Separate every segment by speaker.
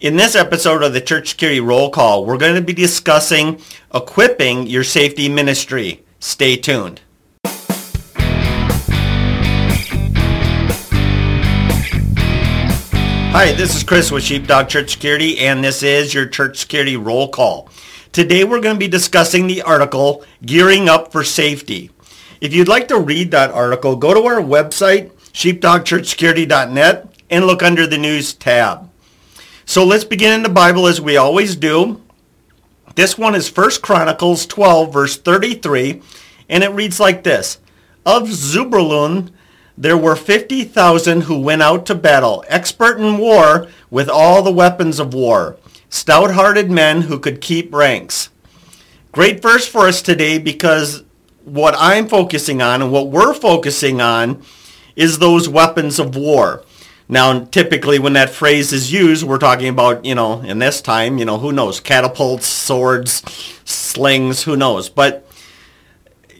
Speaker 1: In this episode of the Church Security Roll Call, we're going to be discussing equipping your safety ministry. Stay tuned. Hi, this is Chris with Sheepdog Church Security, and this is your Church Security Roll Call. Today we're going to be discussing the article, Gearing Up for Safety. If you'd like to read that article, go to our website, sheepdogchurchsecurity.net, and look under the News tab. So let's begin in the Bible as we always do. This one is 1 Chronicles 12, verse 33, and it reads like this. Of Zebulun there were 50,000 who went out to battle, expert in war with all the weapons of war, stout-hearted men who could keep ranks. Great verse for us today because what I'm focusing on and what we're focusing on is those weapons of war. Now, typically when that phrase is used, we're talking about, you know, in this time, you know, who knows, catapults, swords, slings, who knows. But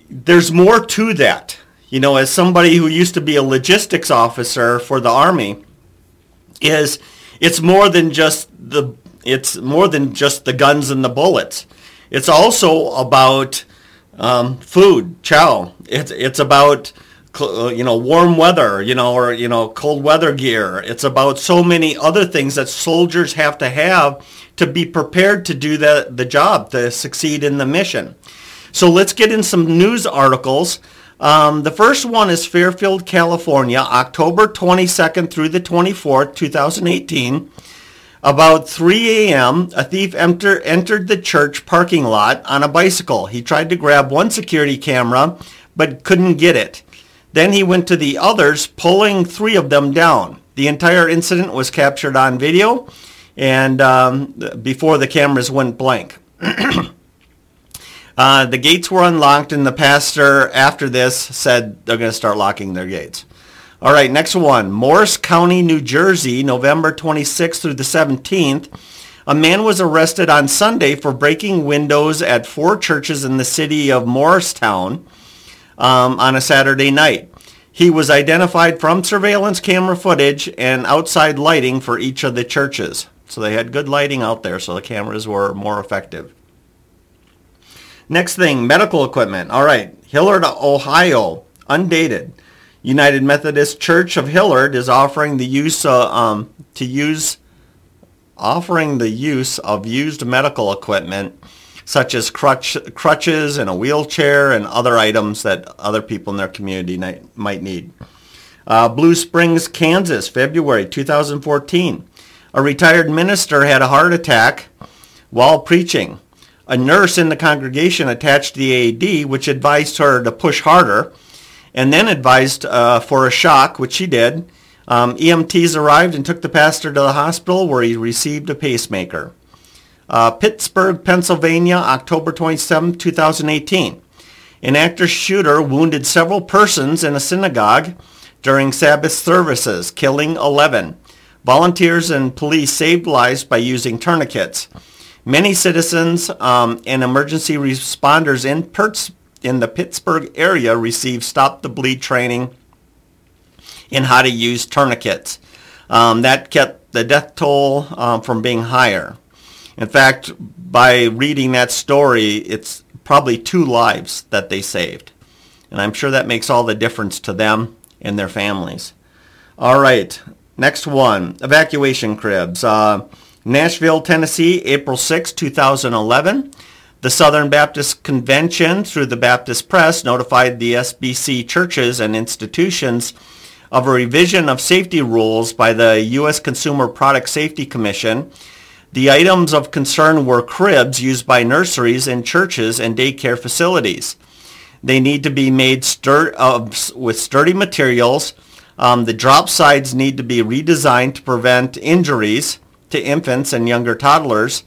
Speaker 1: there's more to that. You know, as somebody who used to be a logistics officer for the Army, is it's more than just the it's more than just the guns and the bullets. It's also about um, food, chow. It's it's about you know warm weather, you know, or you know cold weather gear. It's about so many other things that soldiers have to have to be prepared to do the the job to succeed in the mission. So let's get in some news articles. Um, the first one is Fairfield, California, October 22nd through the 24th, 2018. About 3 a.m., a thief enter, entered the church parking lot on a bicycle. He tried to grab one security camera, but couldn't get it. Then he went to the others, pulling three of them down. The entire incident was captured on video and um, before the cameras went blank. uh, the gates were unlocked and the pastor after this said they're going to start locking their gates. All right, next one. Morris County, New Jersey, November 26th through the 17th. A man was arrested on Sunday for breaking windows at four churches in the city of Morristown um, on a Saturday night. He was identified from surveillance camera footage and outside lighting for each of the churches. So they had good lighting out there, so the cameras were more effective. Next thing, medical equipment. All right, Hilliard, Ohio, undated. United Methodist Church of Hilliard is offering the use uh, um, to use offering the use of used medical equipment such as crutch, crutches and a wheelchair and other items that other people in their community might need. Uh, Blue Springs, Kansas, February 2014. A retired minister had a heart attack while preaching. A nurse in the congregation attached the AED, which advised her to push harder and then advised uh, for a shock, which she did. Um, EMTs arrived and took the pastor to the hospital where he received a pacemaker. Uh, Pittsburgh, Pennsylvania, October 27, 2018. An active shooter wounded several persons in a synagogue during Sabbath services, killing 11. Volunteers and police saved lives by using tourniquets. Many citizens um, and emergency responders in Pittsburgh in the Pittsburgh area received Stop the Bleed training in how to use tourniquets. Um, that kept the death toll um, from being higher. In fact, by reading that story, it's probably two lives that they saved. And I'm sure that makes all the difference to them and their families. All right, next one, evacuation cribs. Uh, Nashville, Tennessee, April 6, 2011. The Southern Baptist Convention, through the Baptist Press, notified the SBC churches and institutions of a revision of safety rules by the U.S. Consumer Product Safety Commission. The items of concern were cribs used by nurseries and churches and daycare facilities. They need to be made stur- uh, with sturdy materials. Um, the drop sides need to be redesigned to prevent injuries to infants and younger toddlers.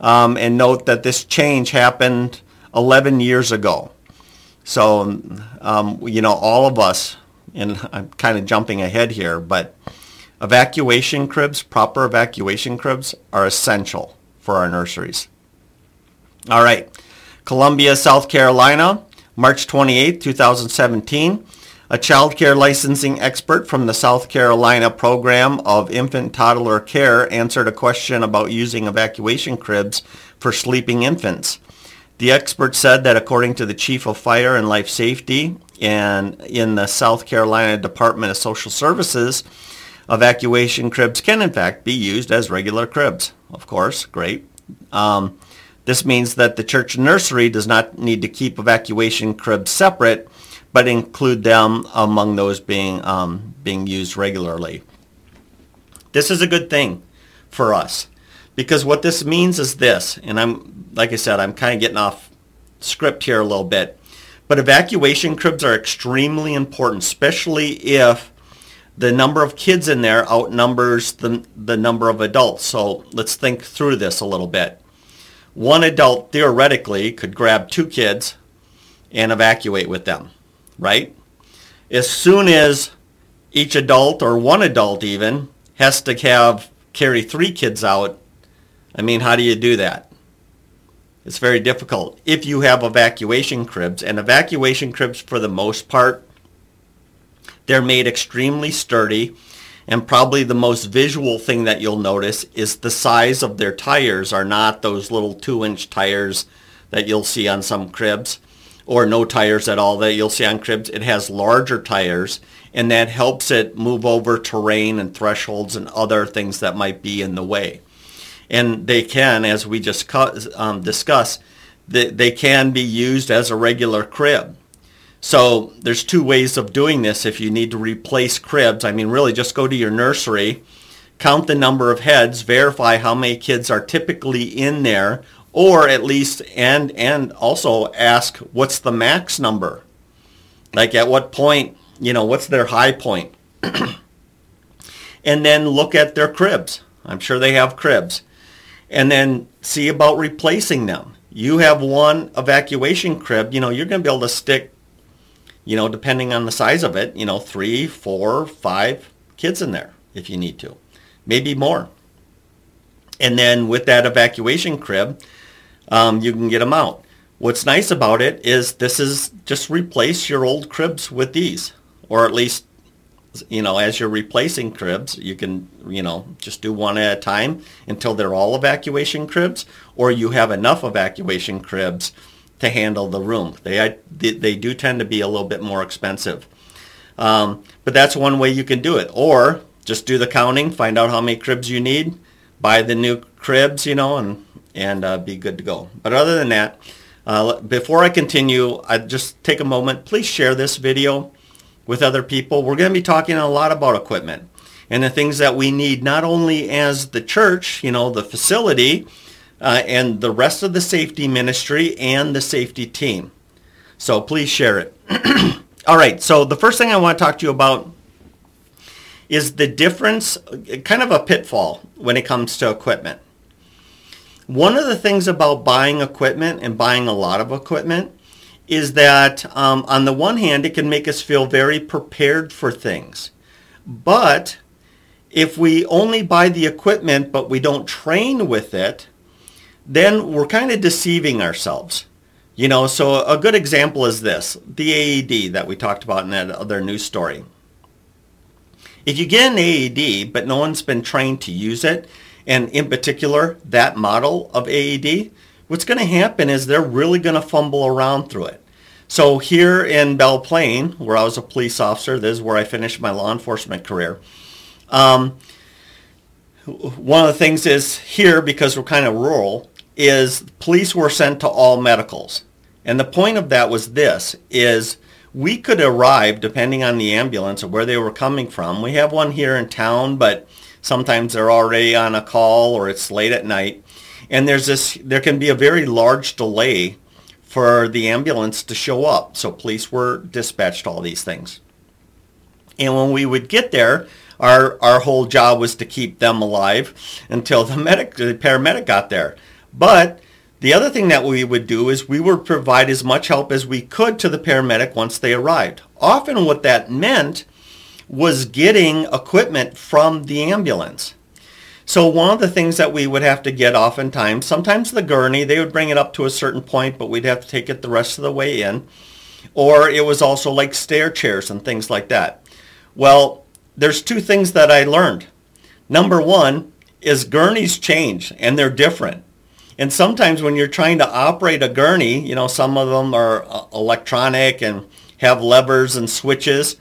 Speaker 1: Um, and note that this change happened 11 years ago. So, um, you know, all of us, and I'm kind of jumping ahead here, but evacuation cribs, proper evacuation cribs are essential for our nurseries. All right. Columbia, South Carolina, March 28, 2017. A child care licensing expert from the South Carolina program of infant toddler care answered a question about using evacuation cribs for sleeping infants. The expert said that according to the chief of fire and life safety and in the South Carolina Department of Social Services, evacuation cribs can in fact be used as regular cribs. Of course, great. Um, this means that the church nursery does not need to keep evacuation cribs separate but include them among those being um, being used regularly. This is a good thing for us because what this means is this, and I'm like I said, I'm kind of getting off script here a little bit, but evacuation cribs are extremely important, especially if the number of kids in there outnumbers the, the number of adults. So let's think through this a little bit. One adult theoretically could grab two kids and evacuate with them right? As soon as each adult or one adult even has to have carry three kids out, I mean, how do you do that? It's very difficult. If you have evacuation cribs, and evacuation cribs for the most part, they're made extremely sturdy, and probably the most visual thing that you'll notice is the size of their tires are not those little two-inch tires that you'll see on some cribs or no tires at all that you'll see on cribs. It has larger tires and that helps it move over terrain and thresholds and other things that might be in the way. And they can, as we just um, discussed, they, they can be used as a regular crib. So there's two ways of doing this if you need to replace cribs. I mean, really just go to your nursery, count the number of heads, verify how many kids are typically in there or at least and and also ask what's the max number like at what point you know what's their high point? and then look at their cribs i'm sure they have cribs and then see about replacing them you have one evacuation crib you know you're going to be able to stick you know depending on the size of it you know three four five kids in there if you need to maybe more and then with that evacuation crib um, you can get them out. What's nice about it is this is just replace your old cribs with these, or at least, you know, as you're replacing cribs, you can, you know, just do one at a time until they're all evacuation cribs, or you have enough evacuation cribs to handle the room. They, they, do tend to be a little bit more expensive. Um, but that's one way you can do it. Or just do the counting, find out how many cribs you need, buy the new cribs, you know, and and uh, be good to go. But other than that, uh, before I continue, I just take a moment. Please share this video with other people. We're going to be talking a lot about equipment and the things that we need, not only as the church, you know, the facility, uh, and the rest of the safety ministry and the safety team. So please share it. All right, so the first thing I want to talk to you about is the difference, kind of a pitfall when it comes to equipment. One of the things about buying equipment and buying a lot of equipment is that um, on the one hand, it can make us feel very prepared for things. But if we only buy the equipment but we don't train with it, then we're kind of deceiving ourselves. You know, so a good example is this, the AED that we talked about in that other news story. If you get an AED but no one's been trained to use it, and in particular that model of AED, what's going to happen is they're really going to fumble around through it. So here in Belle Plaine, where I was a police officer, this is where I finished my law enforcement career. Um, one of the things is here, because we're kind of rural, is police were sent to all medicals. And the point of that was this, is we could arrive, depending on the ambulance or where they were coming from. We have one here in town, but Sometimes they're already on a call or it's late at night. And there's this, there can be a very large delay for the ambulance to show up. So police were dispatched all these things. And when we would get there, our, our whole job was to keep them alive until the medic, the paramedic got there. But the other thing that we would do is we would provide as much help as we could to the paramedic once they arrived. Often what that meant was getting equipment from the ambulance. So one of the things that we would have to get oftentimes, sometimes the gurney, they would bring it up to a certain point, but we'd have to take it the rest of the way in. or it was also like stair chairs and things like that. Well, there's two things that I learned. Number one is gurneys change and they're different. And sometimes when you're trying to operate a gurney, you know, some of them are uh, electronic and have levers and switches.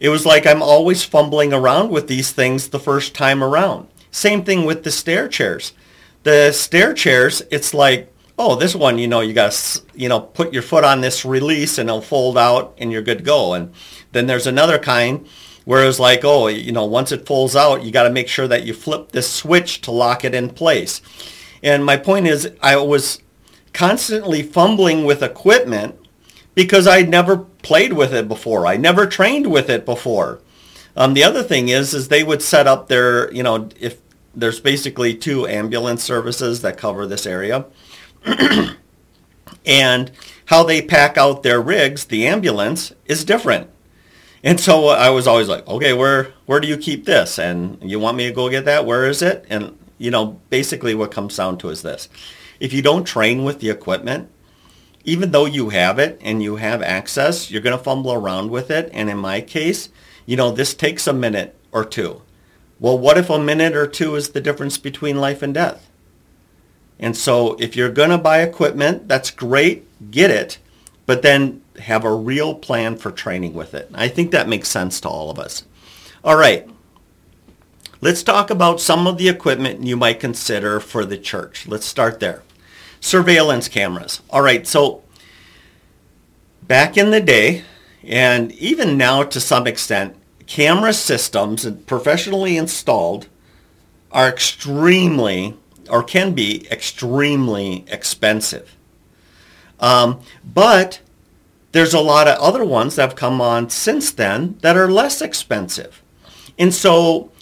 Speaker 1: It was like I'm always fumbling around with these things the first time around. Same thing with the stair chairs. The stair chairs, it's like, oh, this one, you know, you got to, you know, put your foot on this release and it'll fold out and you're good to go. And then there's another kind where it's like, oh, you know, once it folds out, you got to make sure that you flip this switch to lock it in place. And my point is, I was constantly fumbling with equipment because I'd never played with it before. I never trained with it before. Um, the other thing is, is they would set up their, you know, if there's basically two ambulance services that cover this area. and how they pack out their rigs, the ambulance, is different. And so I was always like, okay, where where do you keep this? And you want me to go get that? Where is it? And you know, basically what comes down to is this. If you don't train with the equipment, even though you have it and you have access, you're going to fumble around with it. And in my case, you know, this takes a minute or two. Well, what if a minute or two is the difference between life and death? And so if you're going to buy equipment, that's great, get it, but then have a real plan for training with it. I think that makes sense to all of us. All right. Let's talk about some of the equipment you might consider for the church. Let's start there. Surveillance cameras. All right, so back in the day, and even now to some extent, camera systems professionally installed are extremely or can be extremely expensive. Um, but there's a lot of other ones that have come on since then that are less expensive. And so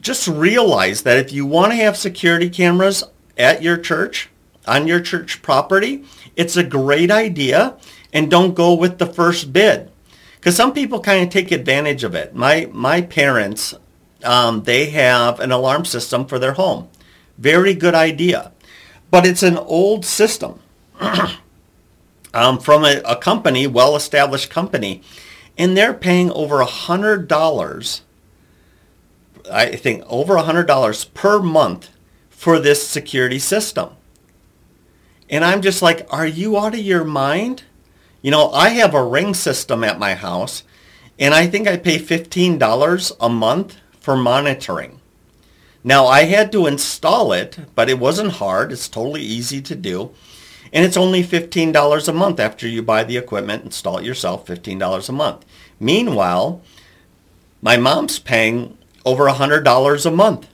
Speaker 1: just realize that if you want to have security cameras at your church, on your church property, it's a great idea and don't go with the first bid. Because some people kind of take advantage of it. My, my parents, um, they have an alarm system for their home. Very good idea. But it's an old system um, from a, a company, well-established company. And they're paying over a $100 I think over $100 per month for this security system. And I'm just like, are you out of your mind? You know, I have a ring system at my house and I think I pay $15 a month for monitoring. Now I had to install it, but it wasn't hard. It's totally easy to do. And it's only $15 a month after you buy the equipment, install it yourself, $15 a month. Meanwhile, my mom's paying over $100 a month.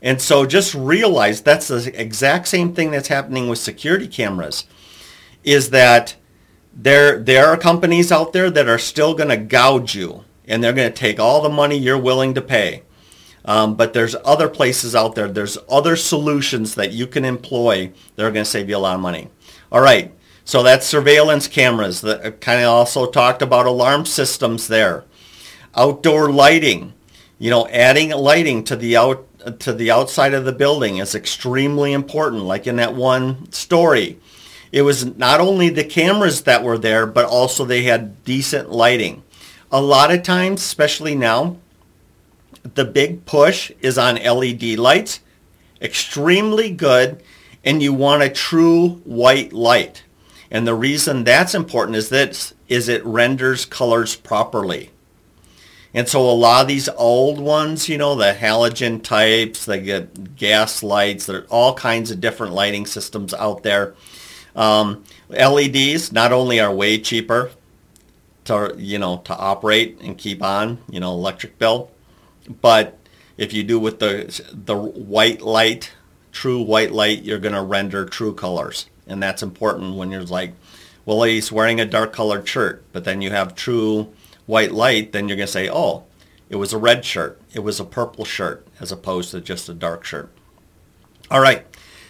Speaker 1: And so just realize that's the exact same thing that's happening with security cameras is that there, there are companies out there that are still going to gouge you and they're going to take all the money you're willing to pay. Um, but there's other places out there. There's other solutions that you can employ that are going to save you a lot of money. All right. So that's surveillance cameras. That kind of also talked about alarm systems there. Outdoor lighting you know, adding lighting to the out to the outside of the building is extremely important. Like in that one story, it was not only the cameras that were there, but also they had decent lighting. A lot of times, especially now, the big push is on LED lights. Extremely good, and you want a true white light. And the reason that's important is that is it renders colors properly. And so a lot of these old ones, you know, the halogen types, they get gas lights, there are all kinds of different lighting systems out there. Um, LEDs not only are way cheaper to, you know, to operate and keep on, you know, electric bill, but if you do with the, the white light, true white light, you're going to render true colors. And that's important when you're like, well, he's wearing a dark colored shirt, but then you have true white light, then you're going to say, oh, it was a red shirt. It was a purple shirt as opposed to just a dark shirt. All right.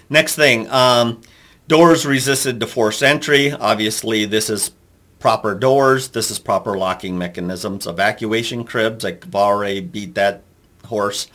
Speaker 1: Next thing, um, doors resisted to forced entry. Obviously, this is proper doors. This is proper locking mechanisms. Evacuation cribs. I've already beat that horse.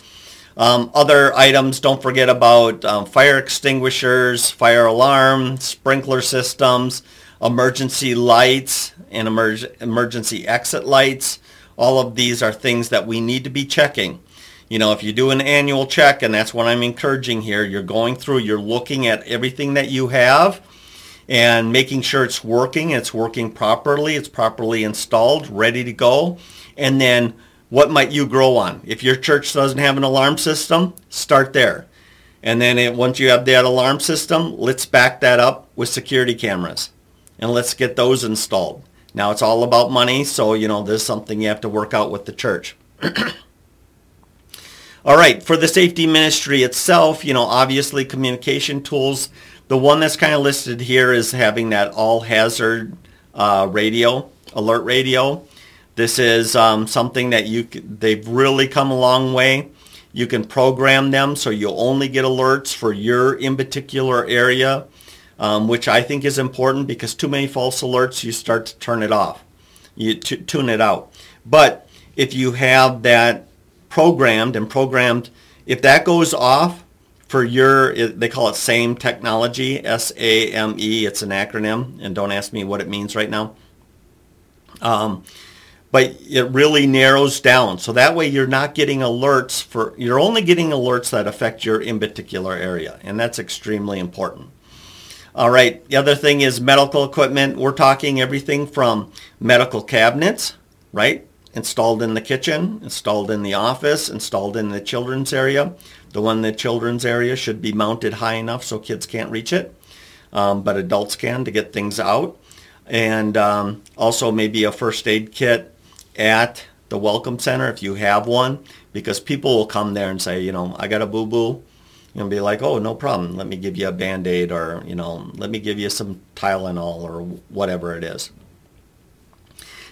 Speaker 1: Um, other items, don't forget about um, fire extinguishers, fire alarm, sprinkler systems, emergency lights and emerg- emergency exit lights. All of these are things that we need to be checking. You know, if you do an annual check, and that's what I'm encouraging here, you're going through, you're looking at everything that you have and making sure it's working, it's working properly, it's properly installed, ready to go. And then what might you grow on? If your church doesn't have an alarm system, start there. And then it, once you have that alarm system, let's back that up with security cameras and let's get those installed. Now it's all about money, so you know this is something you have to work out with the church. all right, for the safety ministry itself, you know, obviously communication tools. The one that's kind of listed here is having that all hazard uh, radio, alert radio. This is um, something that you they've really come a long way. You can program them so you only get alerts for your in particular area um, which I think is important because too many false alerts, you start to turn it off. You t- tune it out. But if you have that programmed and programmed, if that goes off for your, they call it SAME technology, S-A-M-E, it's an acronym, and don't ask me what it means right now. Um, but it really narrows down. So that way you're not getting alerts for, you're only getting alerts that affect your in particular area. And that's extremely important. All right, the other thing is medical equipment. We're talking everything from medical cabinets, right? Installed in the kitchen, installed in the office, installed in the children's area. The one in the children's area should be mounted high enough so kids can't reach it, um, but adults can to get things out. And um, also maybe a first aid kit at the Welcome Center if you have one, because people will come there and say, you know, I got a boo-boo and be like, oh, no problem. Let me give you a Band-Aid or, you know, let me give you some Tylenol or whatever it is.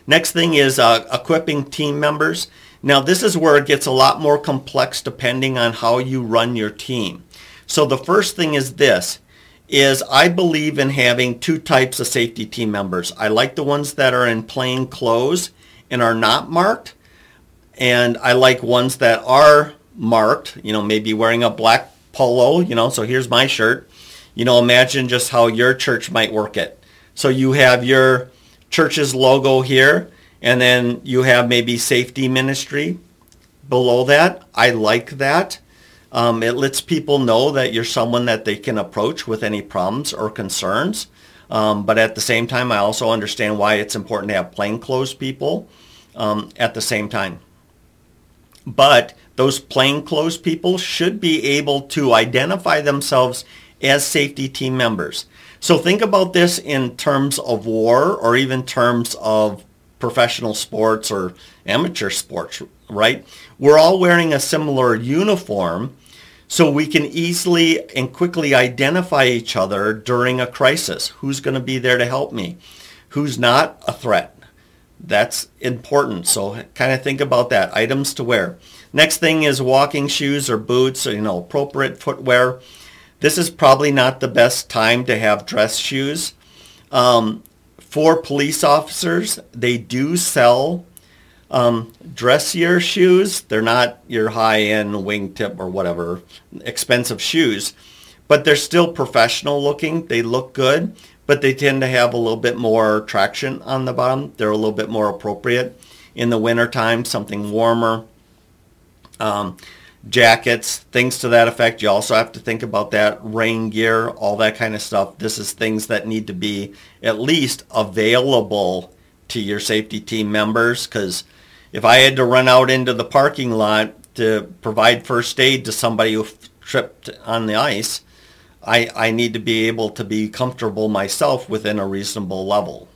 Speaker 1: Next thing is uh, equipping team members. Now, this is where it gets a lot more complex depending on how you run your team. So the first thing is this, is I believe in having two types of safety team members. I like the ones that are in plain clothes and are not marked. And I like ones that are marked, you know, maybe wearing a black polo, you know, so here's my shirt. You know, imagine just how your church might work it. So you have your church's logo here, and then you have maybe safety ministry below that. I like that. Um, it lets people know that you're someone that they can approach with any problems or concerns. Um, but at the same time, I also understand why it's important to have plainclothes people um, at the same time. But those plainclothes people should be able to identify themselves as safety team members. So think about this in terms of war or even terms of professional sports or amateur sports, right? We're all wearing a similar uniform so we can easily and quickly identify each other during a crisis. Who's going to be there to help me? Who's not a threat? That's important. So kind of think about that. Items to wear. Next thing is walking shoes or boots, or, you know, appropriate footwear. This is probably not the best time to have dress shoes. Um, for police officers, they do sell um, dressier shoes. They're not your high-end wingtip or whatever expensive shoes, but they're still professional looking. They look good, but they tend to have a little bit more traction on the bottom. They're a little bit more appropriate in the wintertime, something warmer um, jackets, things to that effect. You also have to think about that rain gear, all that kind of stuff. This is things that need to be at least available to your safety team members because if I had to run out into the parking lot to provide first aid to somebody who tripped on the ice, I, I need to be able to be comfortable myself within a reasonable level.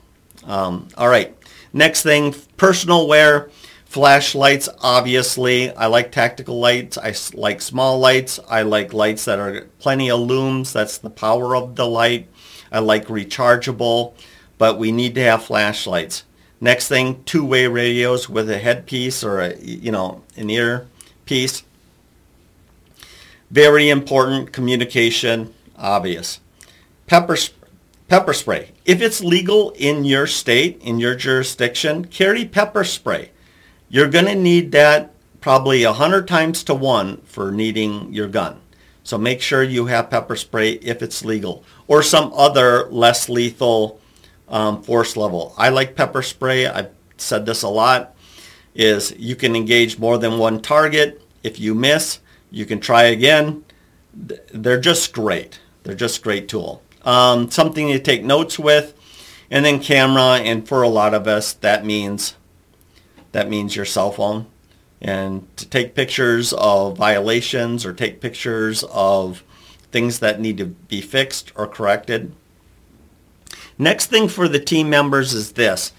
Speaker 1: Um, all right. Next thing, personal wear. Flashlights, obviously. I like tactical lights. I like small lights. I like lights that are plenty of lumens. That's the power of the light. I like rechargeable, but we need to have flashlights. Next thing, two-way radios with a headpiece or a, you know, an ear piece. Very important communication, obvious. Pepper, pepper spray. If it's legal in your state, in your jurisdiction, carry pepper spray. You're going to need that probably a 100 times to 1 for needing your gun. So make sure you have pepper spray if it's legal or some other less lethal um, force level. I like pepper spray. I've said this a lot, is you can engage more than one target. If you miss, you can try again. They're just great. They're just great tool. Um, something to take notes with. And then camera, and for a lot of us, that means that means your cell phone. And to take pictures of violations or take pictures of things that need to be fixed or corrected. Next thing for the team members is this,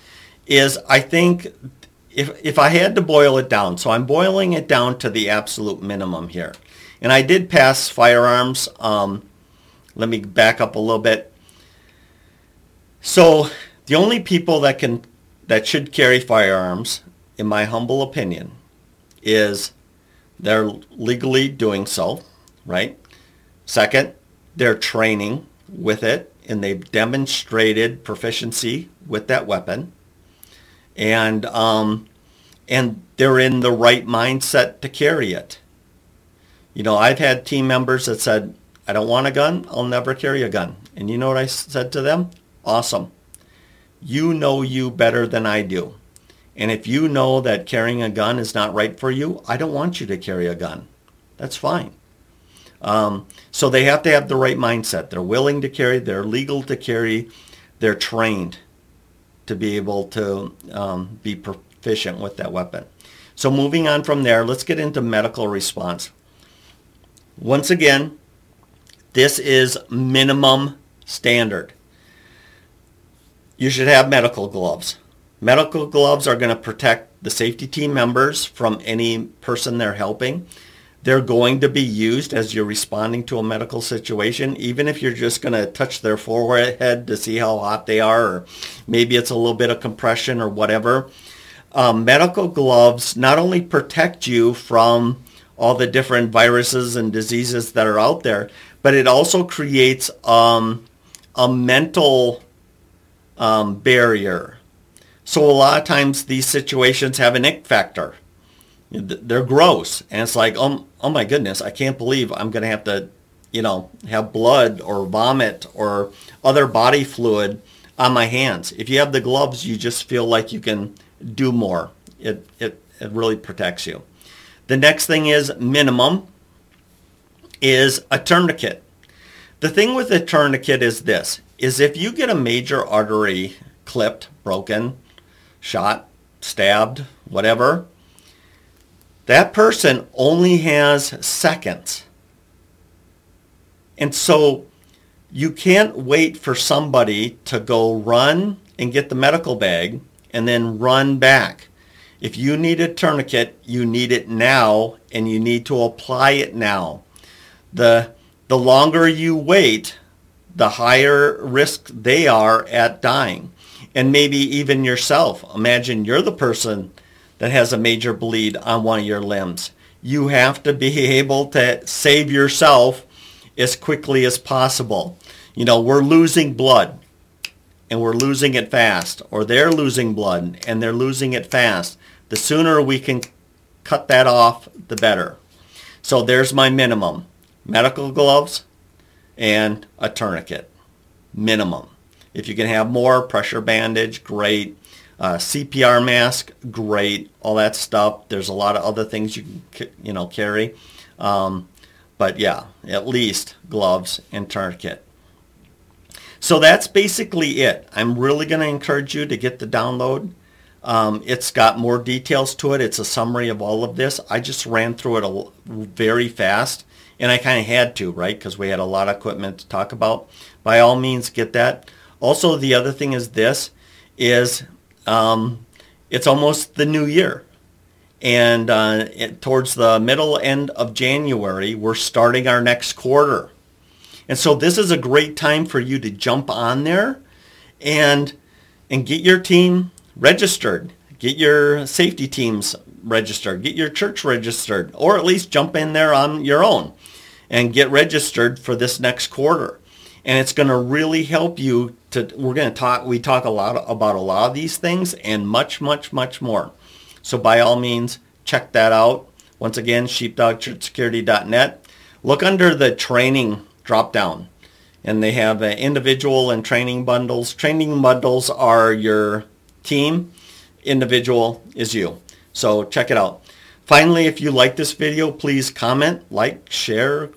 Speaker 1: is I think if, if I had to boil it down, so I'm boiling it down to the absolute minimum here. And I did pass firearms. Um, let me back up a little bit. So the only people that can that should carry firearms, in my humble opinion, is they're legally doing so, right? Second, they're training with it and they've demonstrated proficiency with that weapon. And um, and they're in the right mindset to carry it. You know, I've had team members that said, I don't want a gun, I'll never carry a gun. And you know what I said to them? Awesome. You know you better than I do. And if you know that carrying a gun is not right for you, I don't want you to carry a gun. That's fine. Um, so they have to have the right mindset. They're willing to carry, they're legal to carry, they're trained to be able to um, be proficient with that weapon. So moving on from there, let's get into medical response. Once again, this is minimum standard. You should have medical gloves. Medical gloves are going to protect the safety team members from any person they're helping. They're going to be used as you're responding to a medical situation, even if you're just going to touch their forehead to see how hot they are, or maybe it's a little bit of compression or whatever. Um, medical gloves not only protect you from all the different viruses and diseases that are out there, but it also creates um, a mental um, barrier. So a lot of times these situations have an ick factor. They're gross and it's like oh, oh my goodness i can't believe i'm going to have to you know have blood or vomit or other body fluid on my hands. If you have the gloves you just feel like you can do more. It it, it really protects you. The next thing is minimum is a tourniquet. The thing with a tourniquet is this is if you get a major artery clipped broken shot stabbed whatever that person only has seconds. And so you can't wait for somebody to go run and get the medical bag and then run back. If you need a tourniquet, you need it now and you need to apply it now. The, the longer you wait, the higher risk they are at dying. And maybe even yourself. Imagine you're the person that has a major bleed on one of your limbs. You have to be able to save yourself as quickly as possible. You know, we're losing blood and we're losing it fast, or they're losing blood and they're losing it fast. The sooner we can cut that off, the better. So there's my minimum. Medical gloves and a tourniquet. Minimum. If you can have more, pressure bandage, great. Uh, CPR mask, great, all that stuff. There's a lot of other things you can, you know, carry. Um, but yeah, at least gloves and tourniquet. So that's basically it. I'm really going to encourage you to get the download. Um, it's got more details to it. It's a summary of all of this. I just ran through it a, very fast, and I kind of had to, right? Because we had a lot of equipment to talk about. By all means, get that. Also, the other thing is this, is um, it's almost the new year. And uh, it, towards the middle end of January, we're starting our next quarter. And so this is a great time for you to jump on there and, and get your team registered. Get your safety teams registered. Get your church registered. Or at least jump in there on your own and get registered for this next quarter and it's going to really help you to we're going to talk we talk a lot about a lot of these things and much much much more so by all means check that out once again sheepdogsecurity.net look under the training drop down and they have uh, individual and training bundles. Training bundles are your team. Individual is you. So check it out. Finally, if you like this video, please comment, like, share,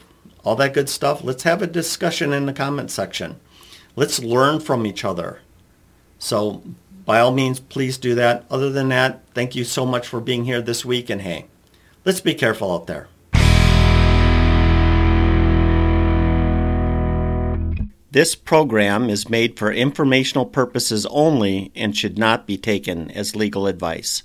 Speaker 1: all that good stuff. Let's have a discussion in the comment section. Let's learn from each other. So by all means, please do that. Other than that, thank you so much for being here this week. And hey, let's be careful out there. This program is made for informational purposes only and should not be taken as legal advice.